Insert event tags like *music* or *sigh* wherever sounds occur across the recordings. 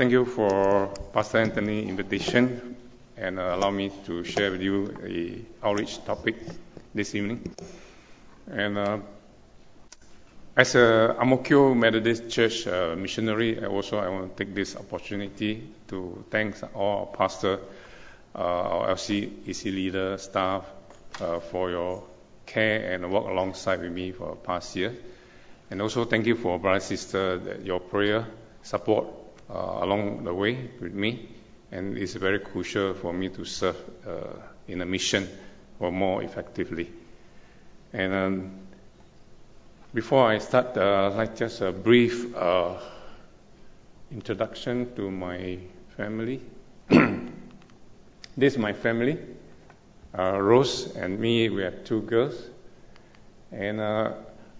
thank you for Pastor Anthony's invitation and uh, allow me to share with you the outreach topic this evening. And uh, as a Ang Mo Kio Methodist Church uh, missionary, I also I want to take this opportunity to thank all our pastor, uh, our LCEC leader, staff, uh, for your care and work alongside with me for the past year. And also thank you for brother sister your prayer support along the way with me. And it's very crucial for me to serve uh, in a mission or more effectively. And um, before I start, uh, like just a brief uh, introduction to my family. *clears throat* this is my family. Uh, Rose and me, we have two girls. And uh,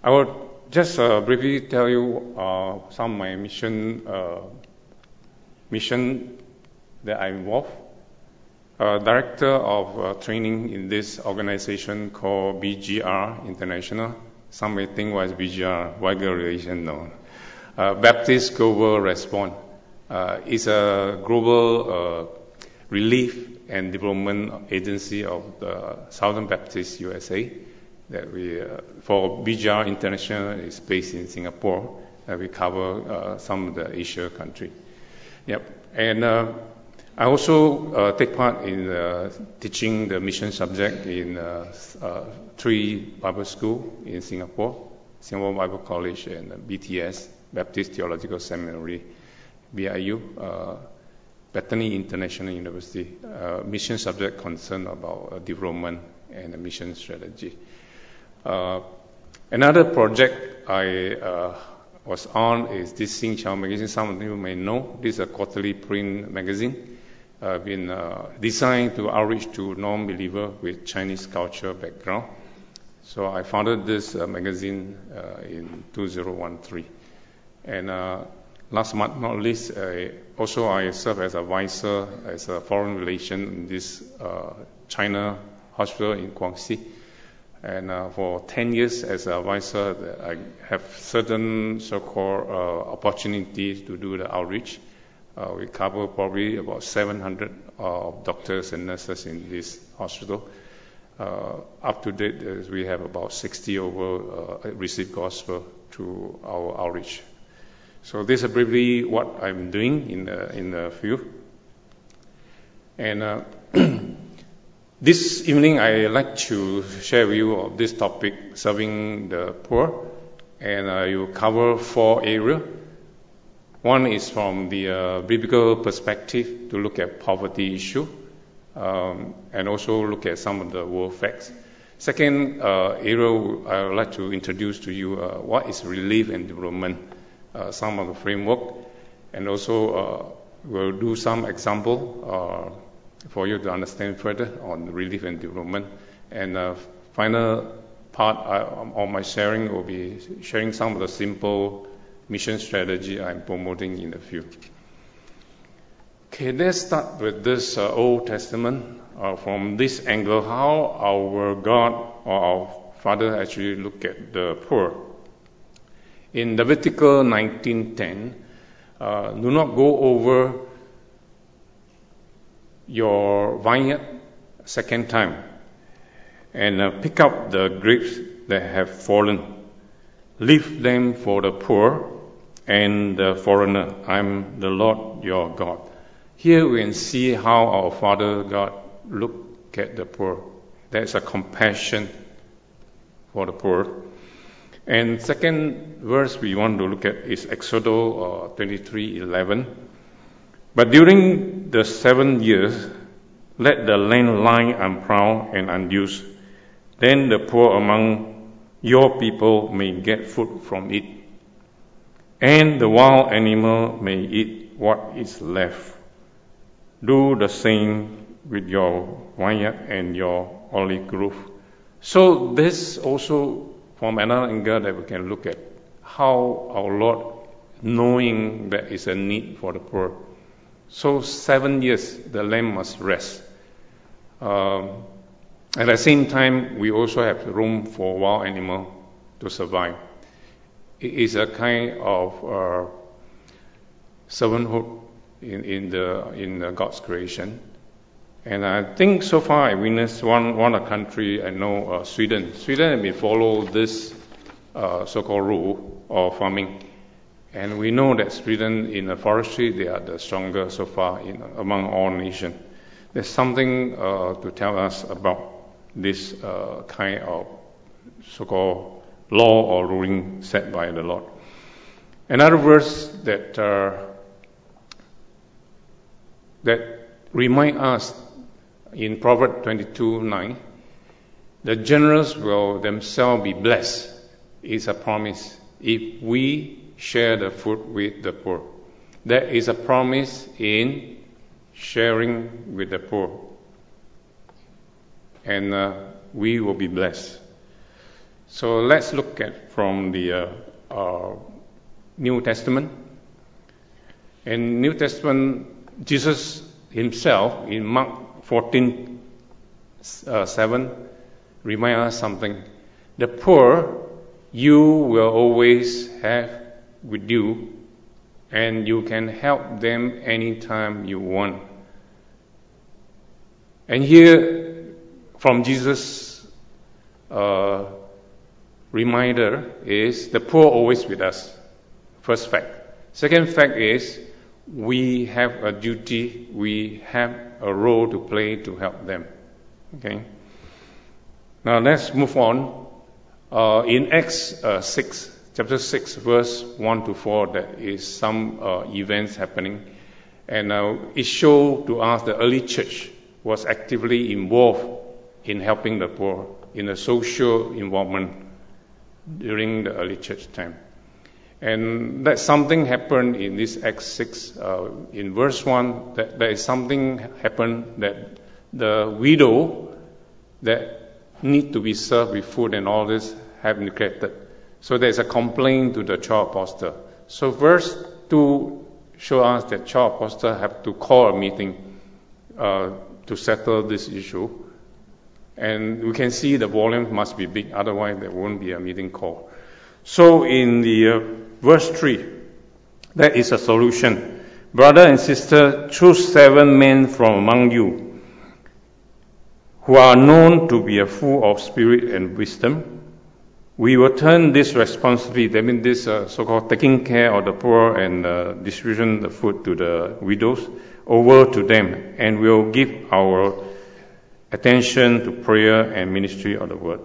I will just uh, briefly tell you uh, some of my mission uh, mission that I'm involved. Uh, director of uh, training in this organization called BGR International. Some may think was BGR, wider relation no. Uh, Baptist Global Response. it's a global relief and development agency of the Southern Baptist USA that we, uh, for BGR International is based in Singapore. Uh, we cover uh, some of the Asia country. Yep. And uh, I also uh, take part in uh, teaching the mission subject in three Bible school in Singapore, Singapore Bible College and BTS, Baptist Theological Seminary, BIU, Bethany International University, mission subject concern about development and mission strategy. Uh, another project I uh, was on is this Sing Chao magazine. Some of you may know this is a quarterly print magazine. Uh, been uh, designed to outreach to non-believer with Chinese culture background. So I founded this uh, magazine uh, in 2013. And uh, last but not least, also I serve as advisor as a foreign relation in this China hospital in Guangxi. And uh, for 10 years as an advisor, I have certain so-called uh, opportunities to do the outreach. Uh, we cover probably about 700 uh, doctors and nurses in this hospital. Uh, up to date, uh, we have about 60 over received gospel through our outreach. So this is briefly what I'm doing in the, in the field. And *clears throat* This evening, I like to share with you of this topic, serving the poor, and I will cover four areas. One is from the uh, biblical perspective to look at poverty issue, um, and also look at some of the world facts. Second uh, area I would like to introduce to you uh, what is relief and development, uh, some of the framework, and also uh, we'll do some example for you to understand further on relief and development. And uh, final part of my sharing will be sharing some of the simple mission strategy I'm promoting in the field. Okay, let's start with this uh, Old Testament. Uh, from this angle, how our God or our Father actually look at the poor. In Leviticus 19:10, uh, do not go over your vineyard second time and uh, pick up the grapes that have fallen. Leave them for the poor and the foreigner. I'm the Lord your God. Here we can see how our Father God look at the poor. There's a compassion for the poor. And second verse we want to look at is Exodus uh, 23:11. But during the seven years, let the land lie unplowed and unused. Then the poor among your people may get food from it, and the wild animal may eat what is left. Do the same with your vineyard and your olive grove. So this also from another angle that we can look at how our Lord knowing that is a need for the poor so seven years the lamb must rest. Um, at the same time, we also have room for wild animal to survive. It is a kind of uh, servanthood in, in, the, in God's creation. And I think so far I witnessed one, one country I know, uh, Sweden. Sweden has follow this uh, so-called rule of farming. And we know that Sweden in the forestry, they are the strongest so far in, among all nations. There's something uh, to tell us about this uh, kind of so-called law or ruling set by the Lord. Another verse that uh, that remind us in Proverbs 22:9, the generous will themselves be blessed. Is a promise if we share the food with the poor. There is a promise in sharing with the poor, and uh, we will be blessed. So let's look at from the uh, uh, New Testament. In New Testament, Jesus himself in Mark 14, uh, 7 remind us something. The poor you will always have with you, and you can help them anytime you want. And here, from Jesus' uh, reminder is the poor always with us. First fact. Second fact is we have a duty, we have a role to play to help them. Okay. Now let's move on. Uh, in Acts uh, 6, chapter 6, verse 1 to 4, there is some uh, events happening. And uh, it shows to us the early church was actively involved in helping the poor in a social involvement during the early church time. And that something happened in this Acts 6, uh, in verse 1, that there is something happened that the widow that need to be served with food and all this have neglected. So there's a complaint to the child apostle. So verse 2 show us that child apostle have to call a meeting uh, to settle this issue. And we can see the volume must be big, otherwise there won't be a meeting call. So in the uh, verse 3, that is a solution. Brother and sister, choose seven men from among you who are known to be a full of spirit and wisdom. We will turn this responsibility, that means this uh, so-called taking care of the poor and uh, distribution the food to the widows, over to them, and we'll give our attention to prayer and ministry of the word.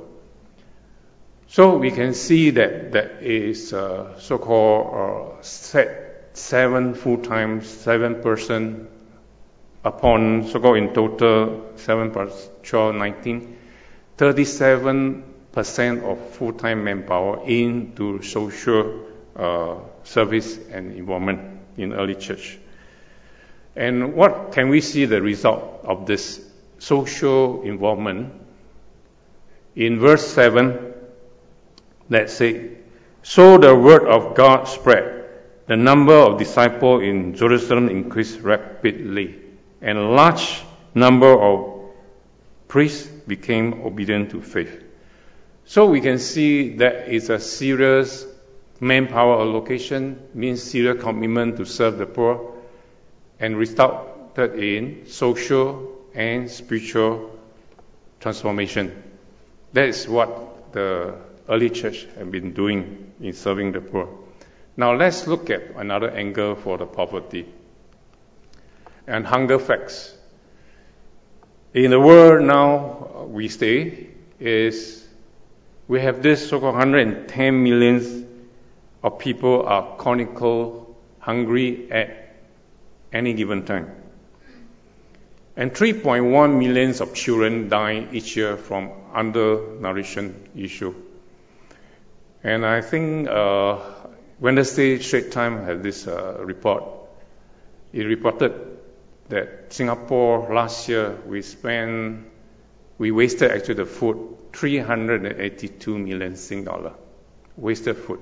So we can see that that is uh, so-called uh, set seven full-time, seven upon so-called in total seven plus 12, 19, 37 percent of full-time manpower into social uh, service and involvement in early church. And what can we see the result of this social involvement? In verse 7, let's say, so the word of God spread. The number of disciples in Jerusalem increased rapidly, and a large number of priests became obedient to faith. So we can see that it's a serious manpower allocation, means serious commitment to serve the poor, and resulted in social and spiritual transformation. That is what the early church have been doing in serving the poor. Now let's look at another angle for the poverty and hunger facts. In the world now we stay is we have this so-called 110 millions of people are chronicle hungry at any given time. And 3.1 millions of children die each year from undernourishment issue. And I think uh, Wednesday Straits Times had this uh, report. It reported that Singapore last year we spent, we wasted actually the food 382 million Sing dollar. Wasted food.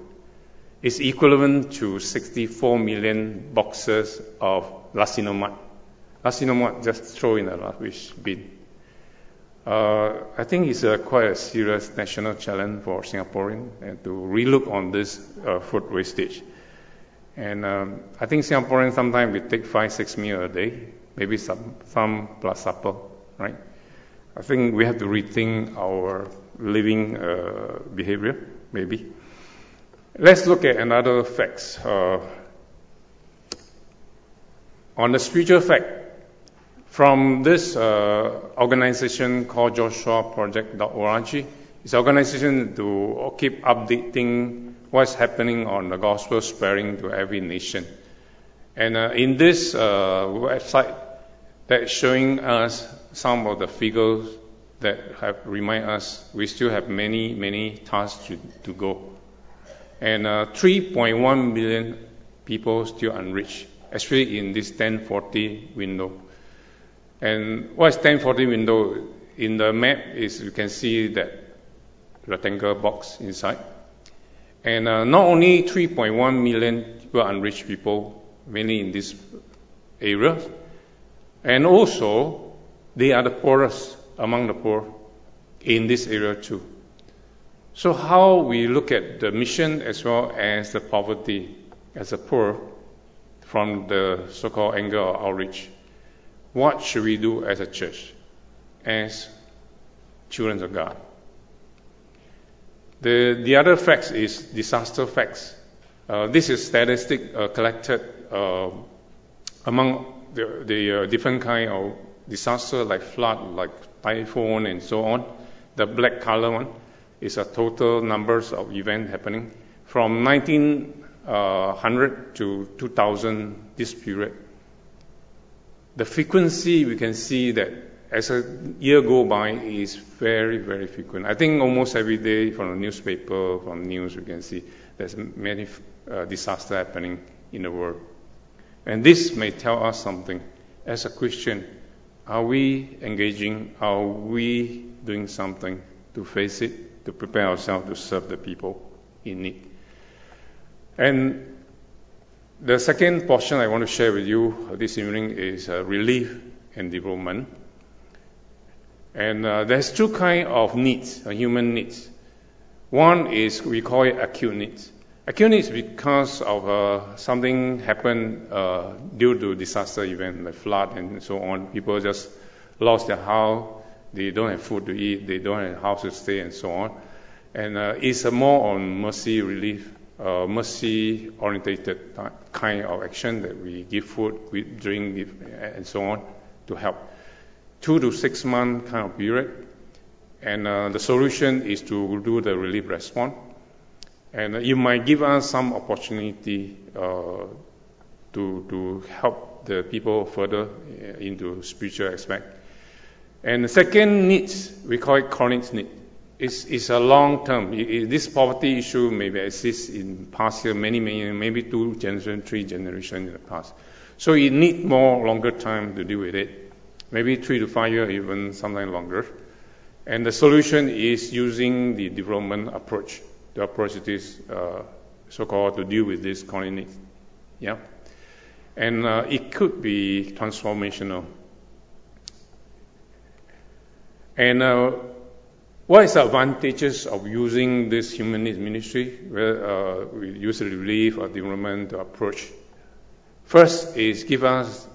It's equivalent to 64 million boxes of nasi lemak. Lasinomat, just throw in a rubbish bin. Uh, I think it's a quite a serious national challenge for Singaporeans and to relook on this uh, food wastage. And um, I think Singaporeans sometimes we take five, six meals a day, maybe some, some plus supper, right? I think we have to rethink our living uh, behavior, maybe. Let's look at another facts. Uh, on the spiritual fact, from this uh, organization called joshuaproject.org, it's an organization to keep updating what's happening on the gospel spreading to every nation. And uh, in this uh, website, that's showing us some of the figures that have remind us we still have many, many tasks to, to go. And uh, 3.1 million people still unreached, especially in this 1040 window. And what is 1040 window? In the map is you can see that rectangle box inside. And uh, not only 3.1 million are unreached people, mainly in this area, and also they are the poorest among the poor in this area too. So how we look at the mission as well as the poverty as the poor from the so-called angle of outreach. What should we do as a church, as children of God? The, the other facts is disaster facts. Uh, this is statistic uh, collected uh, among the, the uh, different kind of disaster like flood, like typhoon, and so on. The black color one is a total numbers of events happening from 1900 to 2000. This period, the frequency we can see that as a year go by is very very frequent. I think almost every day from the newspaper, from news, we can see there's many uh, disaster happening in the world, and this may tell us something as a Christian are we engaging? Are we doing something to face it, to prepare ourselves to serve the people in need? And the second portion I want to share with you this evening is uh, relief and development. And uh, there's two kind of needs, uh, human needs. One is we call it acute needs. Acute needs because of uh, something happened uh, due to disaster event, like flood and so on. People just lost their house, they don't have food to eat, they don't have house to stay, and so on. And uh, it's more on mercy relief, uh, mercy orientated kind of action that we give food, we drink, and so on to help. Two to six month kind of period. And uh, the solution is to do the relief response and it might give us some opportunity uh, to, to help the people further uh, into spiritual aspect. And the second needs, we call it chronic need. It's, it's a long term. this poverty issue maybe exists in past year, many, many, maybe two generations, three generations in the past. So it need more longer time to deal with it. Maybe three to five years, even sometimes longer. And the solution is using the development approach the approach is uh, so-called to deal with this colony. Yeah, and uh, it could be transformational. And uh, what is the advantages of using this human needs ministry? Where uh, we use the relief or development approach. First is give us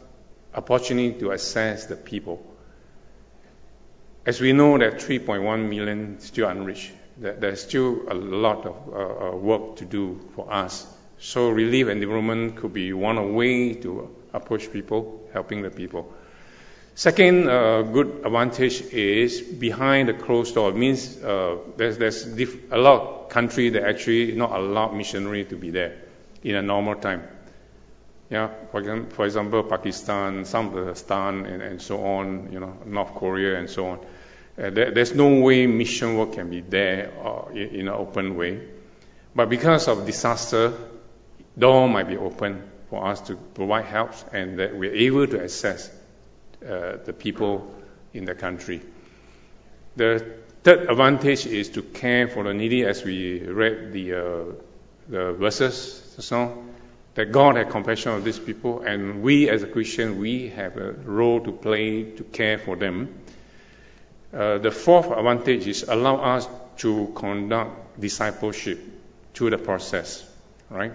opportunity to assess the people. As we know that 3.1 million still unreached there's still a lot of uh, uh, work to do for us. So relief and development could be one way to approach people, helping the people. Second uh, good advantage is behind the closed door. It means uh, there's, there's diff- a lot of country that actually not allow missionary to be there in a normal time. Yeah, for, example, for example Pakistan, Stan and, and so on, you know, North Korea and so on. Uh, there, there's no way mission work can be there uh, in, in, an open way. But because of disaster, door might be open for us to provide help and that we're able to access uh, the people in the country. The third advantage is to care for the needy as we read the, uh, the verses just now, that God had compassion of these people and we as a Christian, we have a role to play to care for them uh, the fourth advantage is allow us to conduct discipleship through the process, right?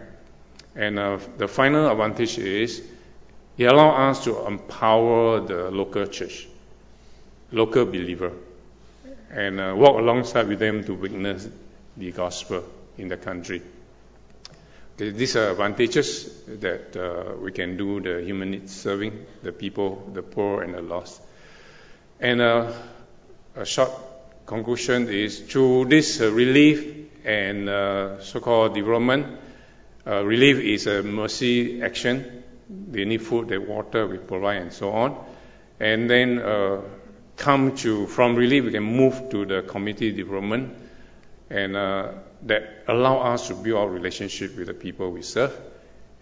And uh, the final advantage is it allows us to empower the local church, local believer, and uh, walk alongside with them to witness the gospel in the country. These are advantages that uh, we can do the human needs serving the people, the poor, and the lost. And uh, a short conclusion is through this uh, relief and uh, so-called development, uh, relief is a mercy action. They need food, they water, we provide, and so on. And then uh, come to from relief, we can move to the community development, and that allow us to build our relationship with the people we serve,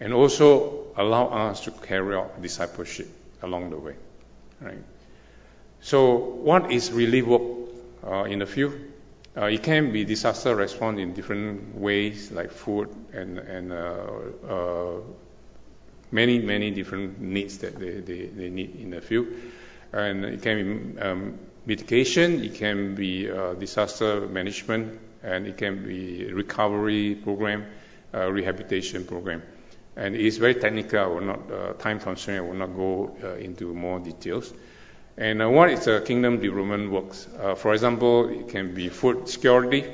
and also allow us to carry out discipleship along the way. Right. So, what is relief work uh, in the field? Uh, it can be disaster response in different ways, like food and, and uh, uh, many, many different needs that they, they, they, need in the field. And it can be um, mitigation, it can be uh, disaster management, and it can be recovery program, uh, rehabilitation program. And it's very technical. I will not, uh, time constraint, I will not go into more details. And uh, what is a kingdom development works? Uh, for example, it can be food security,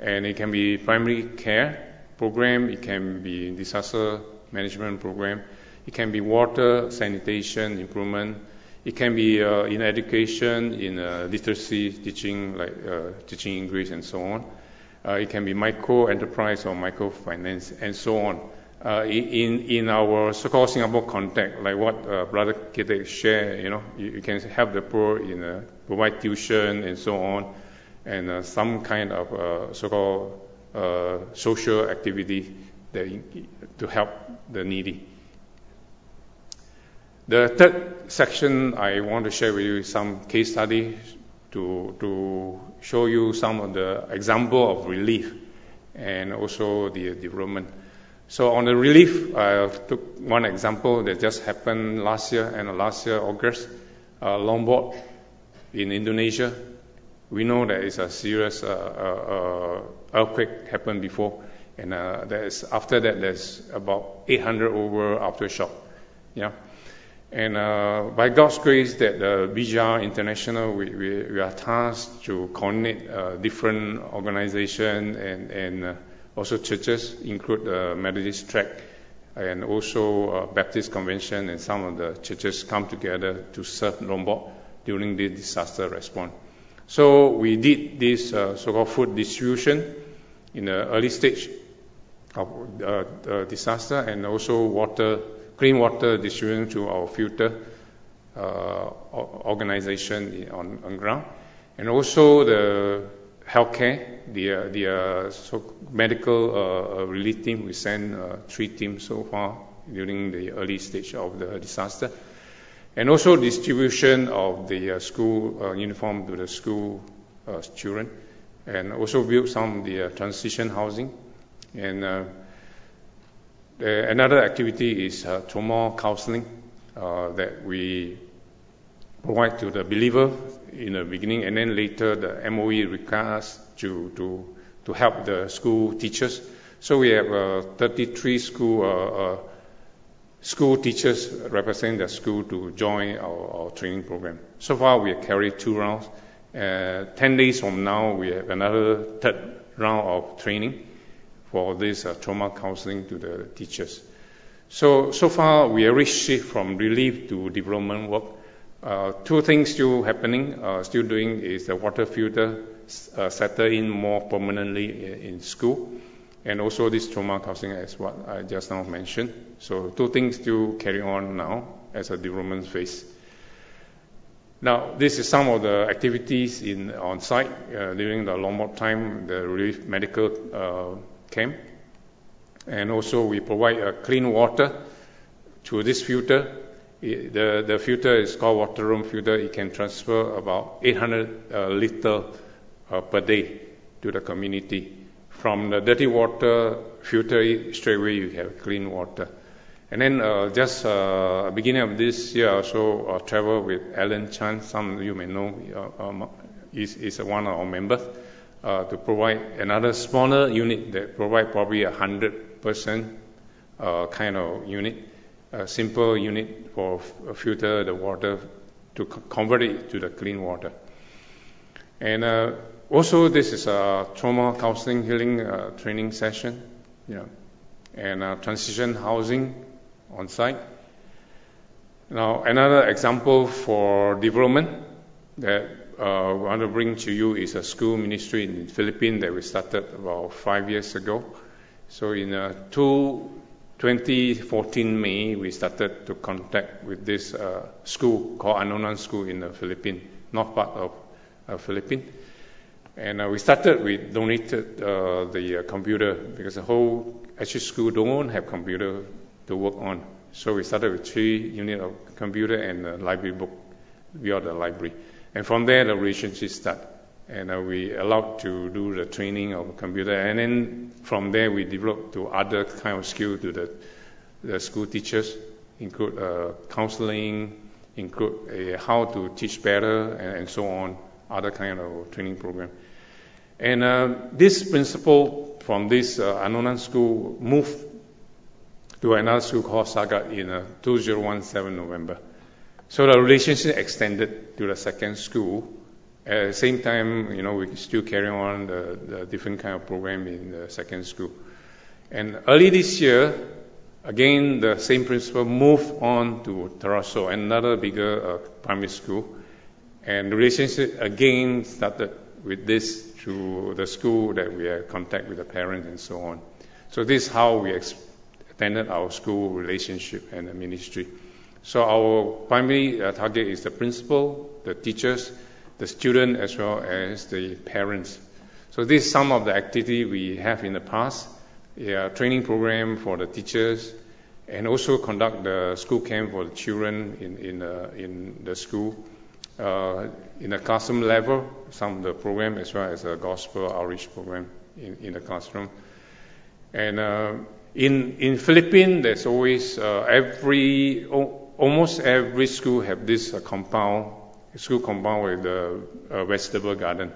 and it can be primary care program, it can be disaster management program, it can be water sanitation improvement, it can be uh, in education, in uh, literacy teaching, like uh, teaching English and so on. Uh, it can be micro enterprise or microfinance and so on uh, in in our so-called Singapore context, like what Brother Kite shared, you know, you, you, can help the poor in provide tuition and so on, and some kind of so-called social activity that to help the needy. The third section I want to share with you is some case study to to show you some of the example of relief and also the development. So on the relief, I took one example that just happened last year and last year August, uh, Lombok in Indonesia. We know that it's a serious uh, uh, earthquake happened before, and uh, there's after that there's about 800 over aftershock. Yeah, and uh, by God's grace, that uh, International, we, we, we, are tasked to coordinate uh, different organizations and and uh, also churches include uh, Methodist Tract and also uh, Baptist Convention and some of the churches come together to serve Lombok during the disaster response. So we did this uh, so-called food distribution in the early stage of uh, the disaster and also water, clean water distribution to our filter uh, organization on, on ground. And also the healthcare, the, uh, the uh, so medical uh, relief team, we sent three teams so far during the early stage of the disaster. And also distribution of the school uniform to the school children. And also build some of the transition housing. And another activity is trauma counseling that we provide to the believer in the beginning, and then later the MOE requires to, to, to help the school teachers. So we have uh, 33 school uh, uh, school teachers representing the school to join our, our, training program. So far, we have carried two rounds. Uh, 10 days from now, we have another third round of training for this uh, trauma counseling to the teachers. So, so far, we have shift from relief to development work. Uh, two things still happening, uh, still doing is the water filter uh, settle in more permanently in, in, school, and also this trauma counseling as what I just now mentioned. So two things still carry on now as a development phase. Now, this is some of the activities in on site uh, during the Lombok time, the relief medical uh, and also we provide clean water through this filter the, the filter is called water room filter. It can transfer about 800 uh, liter uh, per day to the community. From the dirty water, filter it straight away, you have clean water. And then uh, just uh, beginning of this year, I also uh, travel with Alan Chan. Some of you may know, uh, um, is is one of our members uh, to provide another smaller unit that provide probably a hundred person uh, kind of unit, a simple unit for f- filter the water to co- convert it to the clean water. And uh, also, this is a trauma counseling healing uh, training session, you know, and uh, transition housing on site. Now, another example for development that uh, want to bring to you is a school ministry in the Philippines that we started about five years ago. So in uh, two, 2014 May, we started to contact with this uh, school called Anonan School in the Philippines, north part of uh, Philippines. And uh, we started, we donated uh, the uh, computer because the whole actually school don't have computer to work on. So we started with three unit of computer and a library book via the library. And from there, the relationship start. And uh, we allowed to do the training of computer. And then from there, we developed to other kind of skill to the, the school teachers, include uh, counseling, include uh, how to teach better, and, and, so on, other kind of training program. And uh, this principle from this uh, Anonan school moved to another school called in uh, 2017 November. So the relationship extended to the second school. At the same time, you know, we still carry on the, the different kind of program in the second school. And early this year, again, the same principle moved on to Taraso, another bigger uh, primary school. And the relationship again started with this to the school that we had contact with the parents and so on. So this is how we expanded our school relationship and the ministry. So our primary uh, target is the principal, the teachers, the student, as well as the parents. So this is some of the activity we have in the past. Yeah, training program for the teachers, and also conduct the school camp for the children in in, uh, in the school. Uh, in the classroom level, some of the program as well as the gospel outreach program in, in the classroom. And uh, in in Philippines, there's always uh, every almost every school have this uh, compound, school compound with the uh, vegetable garden.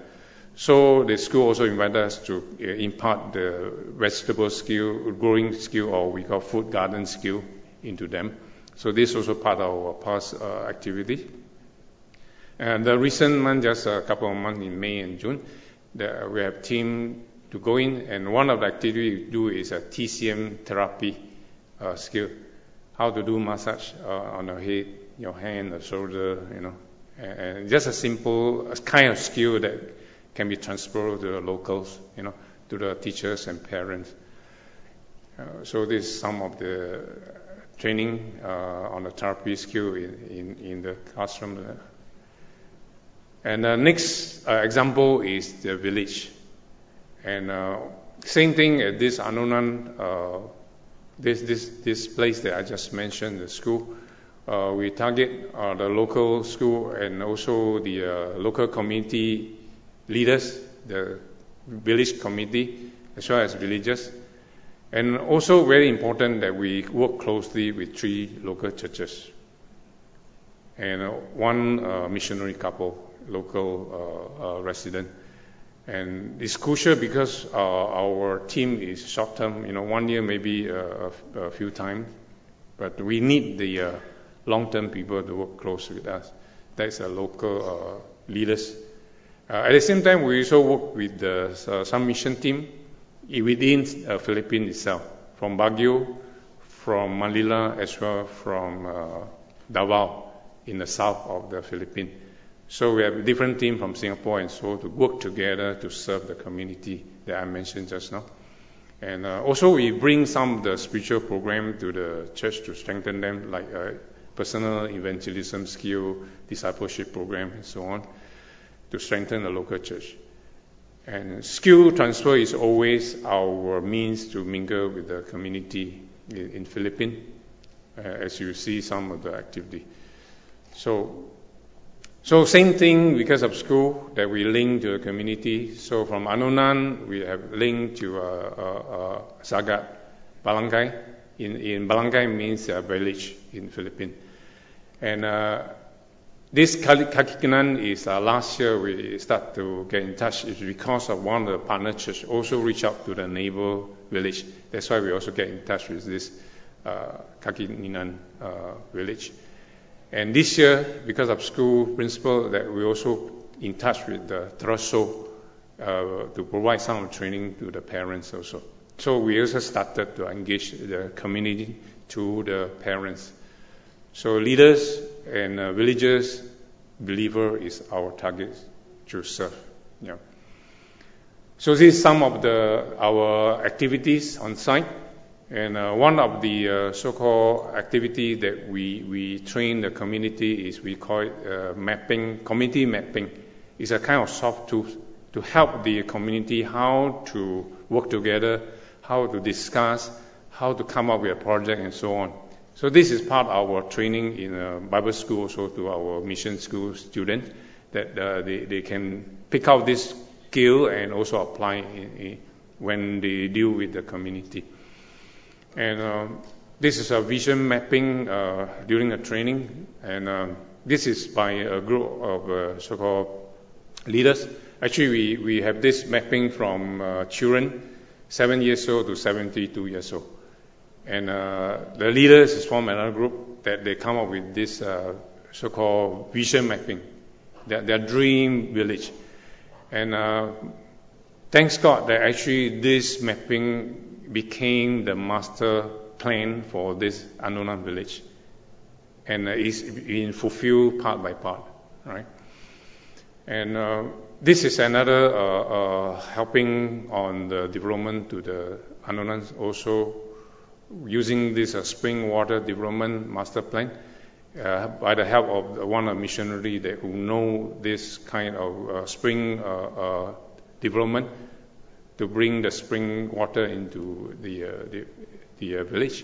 So the school also invited us to uh, impart the vegetable skill, growing skill, or we call food garden skill, into them. So this is also part of our past uh, activity. And the recent month, just a couple of months in May and June, the, we have team to go in, and one of the activities we do is a TCM therapy uh, skill how to do massage uh, on the head, your hand, the shoulder, you know, and, and just a simple kind of skill that can be transferred to the locals, you know, to the teachers and parents. Uh, so this is some of the training uh, on the therapy skill in, in, in the classroom. And the next uh, example is the village. And uh, same thing at this Anonan uh, this, this, this place that I just mentioned, the school, uh, we target uh, the local school and also the uh, local community leaders, the village committee, as well as villagers. And also very important that we work closely with three local churches and uh, one uh, missionary couple, local uh, resident. And it's crucial because uh, our team is short term, you know, one year maybe uh, a, a few times, but we need the uh, long term people to work close with us. That's a local uh, leaders. Uh, at the same time, we also work with the, uh, some mission team within uh, Philippines itself, from Baguio, from Manila, as well from Davao in the south of the Philippines. So we have a different team from Singapore and so to work together to serve the community that I mentioned just now. And uh, also we bring some of the spiritual program to the church to strengthen them, like uh, personal evangelism skill, discipleship program, and so on, to strengthen the local church. And skill transfer is always our means to mingle with the community in, in Philippines, uh, as you see some of the activity. So so same thing because of school that we link to the community. So from Anonan we have linked to uh, uh, uh, Sagat, Balangay. In, in Balangay means a village in Philippines. And uh, this Kakikinan is uh, last year we start to get in touch is because of one of the partner church also reach out to the neighbor village. That's why we also get in touch with this uh, Kakikinan uh, village. And this year, because of school principal, that we also in touch with the Trosso uh, to provide some training to the parents also. So we also started to engage the community to the parents. So leaders and uh, villagers, believer is our target to serve. Yeah. So this is some of the our activities on site. And uh, one of the uh, so-called activity that we, we train the community is we call it uh, mapping, community mapping. It's a kind of soft tool to help the community how to work together, how to discuss, how to come up with a project and so on. So this is part of our training in a Bible school also to our mission school students that uh, they, they can pick out this skill and also apply in, in, when they deal with the community. And uh, this is a vision mapping uh, during a training, and uh, this is by a group of uh, so-called leaders. Actually, we, we have this mapping from uh, children, seven years old to 72 years old. And uh, the leaders from another group that they come up with this so-called vision mapping, their, their dream village. And thanks God that actually this mapping became the master plan for this Anonan village. And uh, it's been fulfilled part by part, right? And uh, this is another uh, uh, helping on the development to the Anonans also using this uh, spring water development master plan uh, by the help of one of missionary that who know this kind of uh, spring uh, uh, development to bring the spring water into the, uh, the, the uh, village.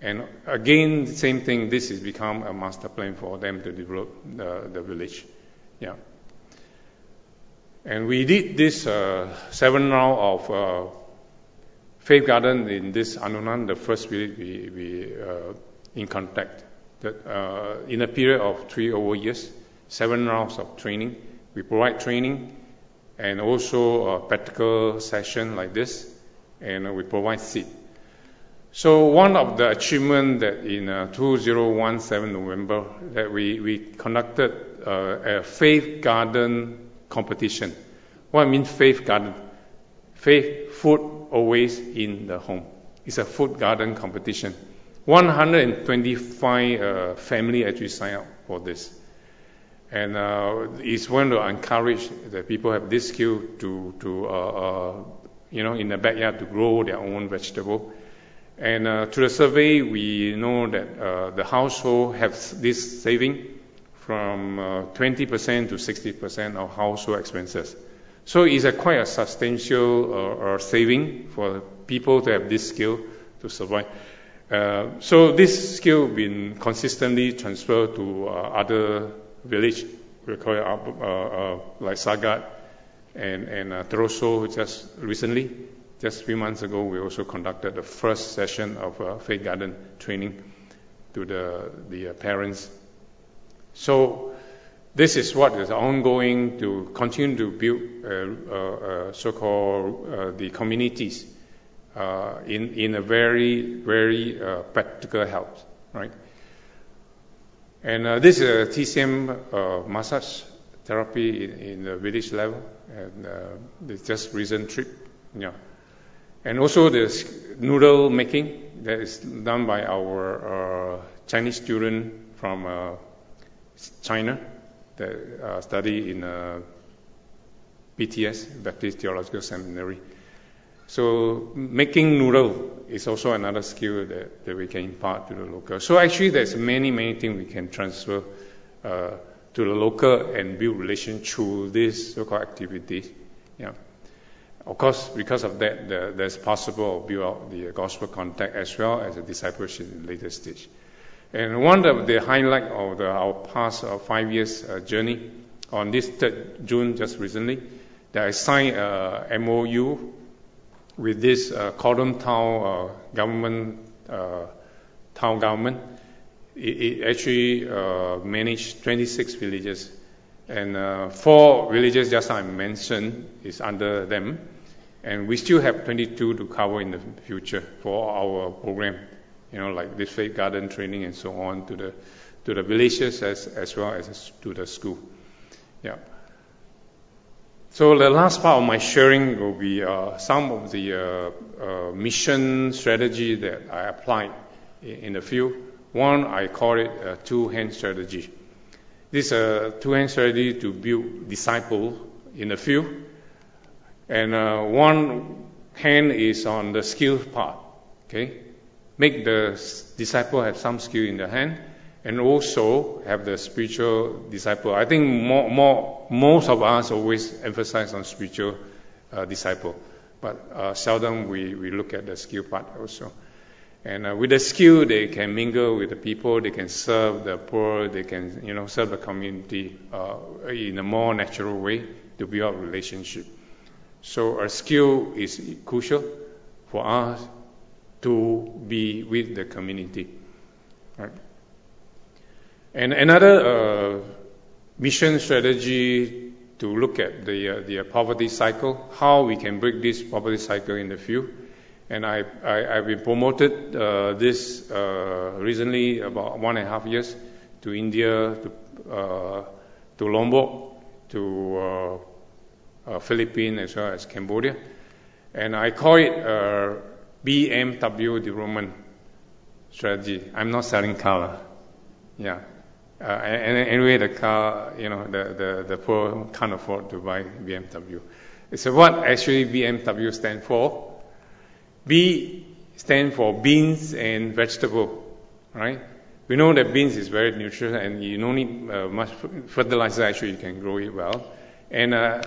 And again, same thing, this has become a master plan for them to develop the, village. Yeah. And we did this uh, seven round of uh, faith garden in this Anonan, the first village we, we uh, in contact. That, uh, in a period of three over years, seven rounds of training. We provide training and also a practical session like this, and we provide seed. So one of the achievement that in uh, 2017 November that we, we conducted uh, a faith garden competition. What I mean faith garden? Faith food always in the home. It's a food garden competition. 125 uh, family actually sign up for this. And uh, it's going to encourage the people have this skill to, to uh, uh, you know, in the backyard to grow their own vegetable. And uh, through the survey, we know that uh, the household have this saving from uh, 20% uh, to 60% of household expenses. So it's a quite a substantial saving for people to have this skill to survive. Uh, so this skill been consistently transferred to uh, other village, we call it uh, uh, like Sagat and, and uh, Trosso just recently. Just few months ago, we also conducted the first session of uh, Faith Garden training to the, the uh, parents. So this is what is ongoing to continue to build uh, uh, uh so-called uh, the communities uh, in, in a very, very practical help, right? And uh, this is a TCM uh, massage therapy in, in, the village level, and uh, just recent trip. Yeah. And also the noodle making that is done by our uh, Chinese student from uh, China that uh, study in BTS, Baptist Theological Seminary. So making noodle is also another skill that, that we can impart to the local. So actually, there's many, many things we can transfer uh, to the local and build relation through this so-called activities. Yeah. Of course, because of that, the, there's possible to build out the gospel contact as well as a discipleship in later stage. And one of the highlight of the, our past uh, five years uh, journey on this 3rd June just recently, that I signed a MOU with this uh, Cordon Town uh, government, uh, town government, it, it actually uh, managed 26 villages. And uh, four villages just I mentioned is under them. And we still have 22 to cover in the future for our program, you know, like this faith garden training and so on to the, to the villages as, as well as to the school. Yeah. So the last part of my sharing will be uh, some of the uh, uh, mission strategy that I applied in the field. One, I call it a two-hand strategy. This is a two-hand strategy to build disciples in the field. And uh, one hand is on the skill part. Okay, make the disciple have some skill in the hand, and also have the spiritual disciple. I think more, more, most of us always emphasize on spiritual uh, disciple, but uh, seldom we, we look at the skill part also. And uh, with the skill, they can mingle with the people, they can serve the poor, they can, you know, serve the community uh, in a more natural way to build relationship. So a skill is crucial for us to be with the community. Right? And another uh, mission strategy to look at the, uh, the poverty cycle, how we can break this poverty cycle in the field and I, I, have been promoted uh, this uh, recently, about one and a half years, to India, to, uh, to Lombok, to uh, uh, Philippines, as well as Cambodia. And I call it uh, BMW development strategy. I'm not selling car. Yeah. Uh, and anyway, the car, you know, the, the, the poor can't afford to buy BMW. So what actually BMW stand for? B stand for beans and vegetable, right? We know that beans is very nutritious and you don't need uh, much fertilizer. Actually, you can grow it well. And uh,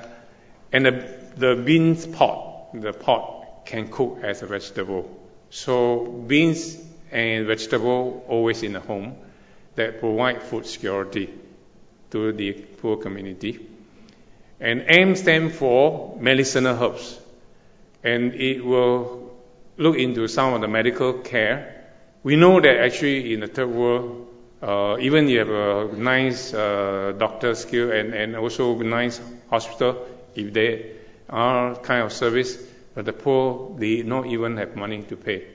and the the beans pot, the pot can cook as a vegetable. So beans and vegetable always in the home that provide food security to the poor community. And M stand for medicinal herbs, and it will look into some of the medical care, we know that actually in the third world, uh, even you have a nice uh, doctor skill and, and also nice hospital, if they are kind of service, but the poor, they don't even have money to pay.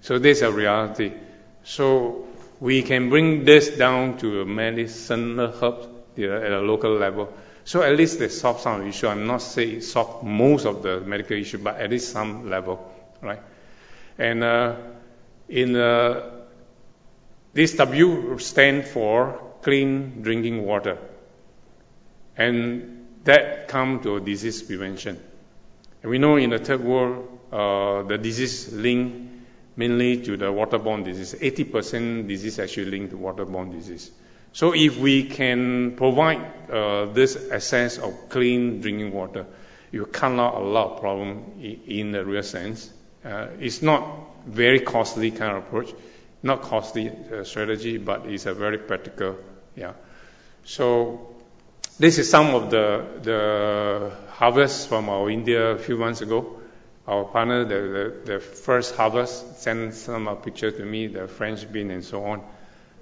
So this is a reality. So we can bring this down to a medicinal herb at a local level. So at least they solve some issue. I'm not saying solve most of the medical issue, but at least some level right? And uh, in uh, this W stand for clean drinking water, and that come to disease prevention. And we know in the third world, uh, the disease linked mainly to the waterborne disease. 80% disease actually linked to waterborne disease. So if we can provide uh, this access of clean drinking water, you cut out a lot of problem in, the real sense. Uh, it's not very costly kind of approach, not costly uh, strategy, but it's a very practical. Yeah. So this is some of the the harvest from our India a few months ago. Our partner, the, the, the first harvest, sent some uh, pictures to me, the French bean and so on.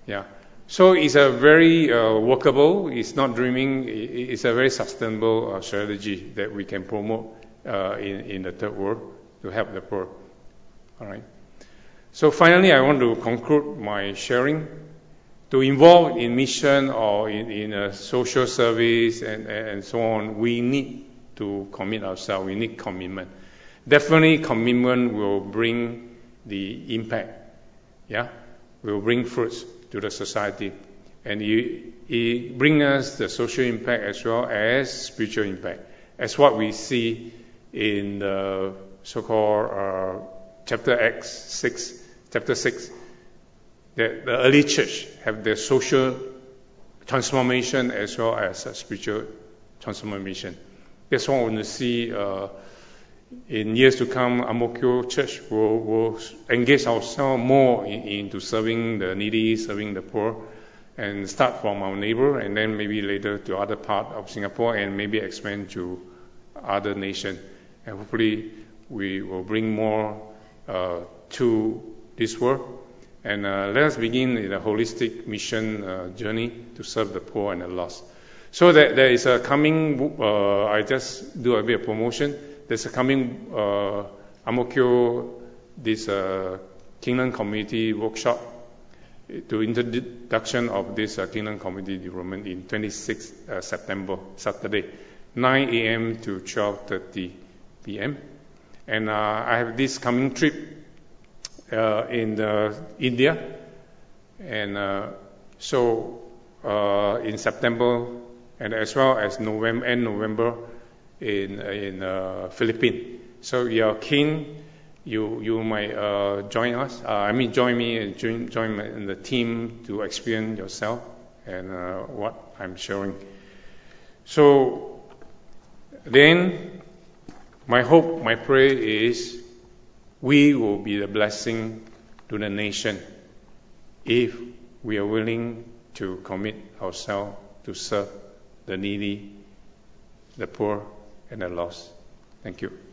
Yeah. So it's a very uh, workable, it's not dreaming, it's a very sustainable uh, strategy that we can promote uh, in, in the third world to help the poor. All right. So finally, I want to conclude my sharing. To involve in mission or in, in a social service and, and so on, we need to commit ourselves. We need commitment. Definitely, commitment will bring the impact. Yeah, will bring fruits to the society, and it, it brings us the social impact as well as spiritual impact, as what we see in the so-called uh, chapter Acts six, chapter six, that the early church have their social transformation as well as spiritual transformation. That's what we want to see uh, in years to come. Ang Mo Kio Church will, will engage ourselves more in, into serving the needy, serving the poor, and start from our neighbor, and then maybe later to other part of Singapore, and maybe expand to other nation. And hopefully we will bring more uh, to this work And uh, let us begin the holistic mission uh, journey to serve the poor and the lost. So that there is a coming, uh, I just do a bit of promotion. There's a coming uh, Ang Mo Kio, this uh, Kingdom Community workshop to introduction of this uh, Kingdom Community development in 26 uh, September, Saturday, 9 a.m. to 12:30 p.m. And uh, I have this coming trip uh, in uh, India, and uh, so uh, in September, and as well as November and November in in uh, Philippines. So you are keen, you you might uh, join us. Uh, I mean, join me and join join in the team to experience yourself and uh, what I'm showing. So then, my hope, my prayer is we will be the blessing to the nation if we are willing to commit ourselves to serve the needy, the poor, and the loss. Thank you.